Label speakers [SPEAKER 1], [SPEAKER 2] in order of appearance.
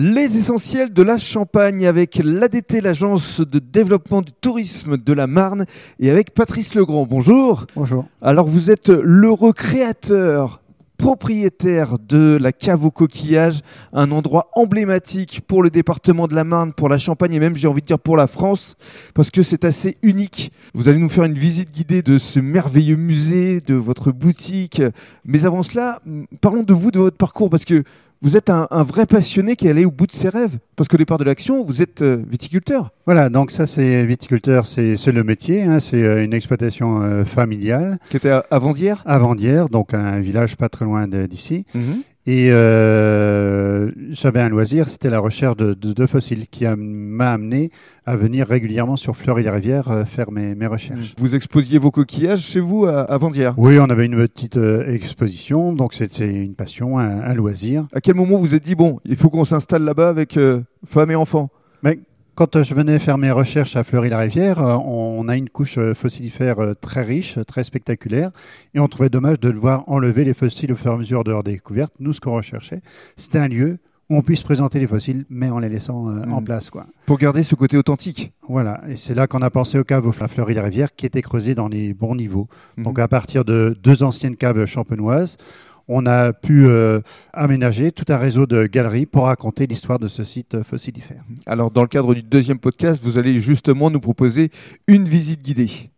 [SPEAKER 1] Les essentiels de la Champagne avec l'ADT, l'agence de développement du tourisme de la Marne, et avec Patrice Legrand. Bonjour.
[SPEAKER 2] Bonjour.
[SPEAKER 1] Alors vous êtes l'heureux créateur propriétaire de la cave au coquillage, un endroit emblématique pour le département de la Marne, pour la Champagne et même j'ai envie de dire pour la France, parce que c'est assez unique. Vous allez nous faire une visite guidée de ce merveilleux musée, de votre boutique. Mais avant cela, parlons de vous, de votre parcours, parce que vous êtes un, vrai passionné qui est allé au bout de ses rêves. Parce qu'au départ de l'action, vous êtes euh, viticulteur.
[SPEAKER 2] Voilà, donc ça c'est viticulteur, c'est le métier, hein, c'est euh, une exploitation euh, familiale.
[SPEAKER 1] Qui était à, Vendière
[SPEAKER 2] À Vendière, donc un village pas très loin d'ici. Mhm. Et euh, j'avais un loisir, c'était la recherche de, de, fossiles qui m'a amené à venir régulièrement sur Fleury-la-Rivière euh, faire mes, mes, recherches.
[SPEAKER 1] Vous exposiez vos coquillages chez vous à, à Vendière
[SPEAKER 2] Oui, on avait une petite euh, exposition, donc c'était une passion, un, loisir.
[SPEAKER 1] À quel moment vous vous êtes dit, bon, il faut qu'on s'installe là-bas avec euh, femme et enfants?
[SPEAKER 2] Quand euh, je venais faire mes recherches à Fleury-la-Rivière, euh, on a une couche euh, fossilifère très riche, très spectaculaire, et on trouvait dommage de devoir enlever les fossiles au fur et à mesure de leur découverte. Nous, ce qu'on recherchait, c'était un lieu où on puisse présenter les fossiles, mais en les laissant en mmh. place. Quoi.
[SPEAKER 1] Pour garder ce côté authentique.
[SPEAKER 2] Voilà, et c'est là qu'on a pensé aux caves à Fleury-la-Rivière qui étaient creusées dans les bons niveaux. Mmh. Donc à partir de deux anciennes caves champenoises, on a pu euh, aménager tout un réseau de galeries pour raconter l'histoire de ce site fossilifère.
[SPEAKER 1] Alors, dans le cadre du deuxième podcast, vous allez justement nous proposer une visite guidée.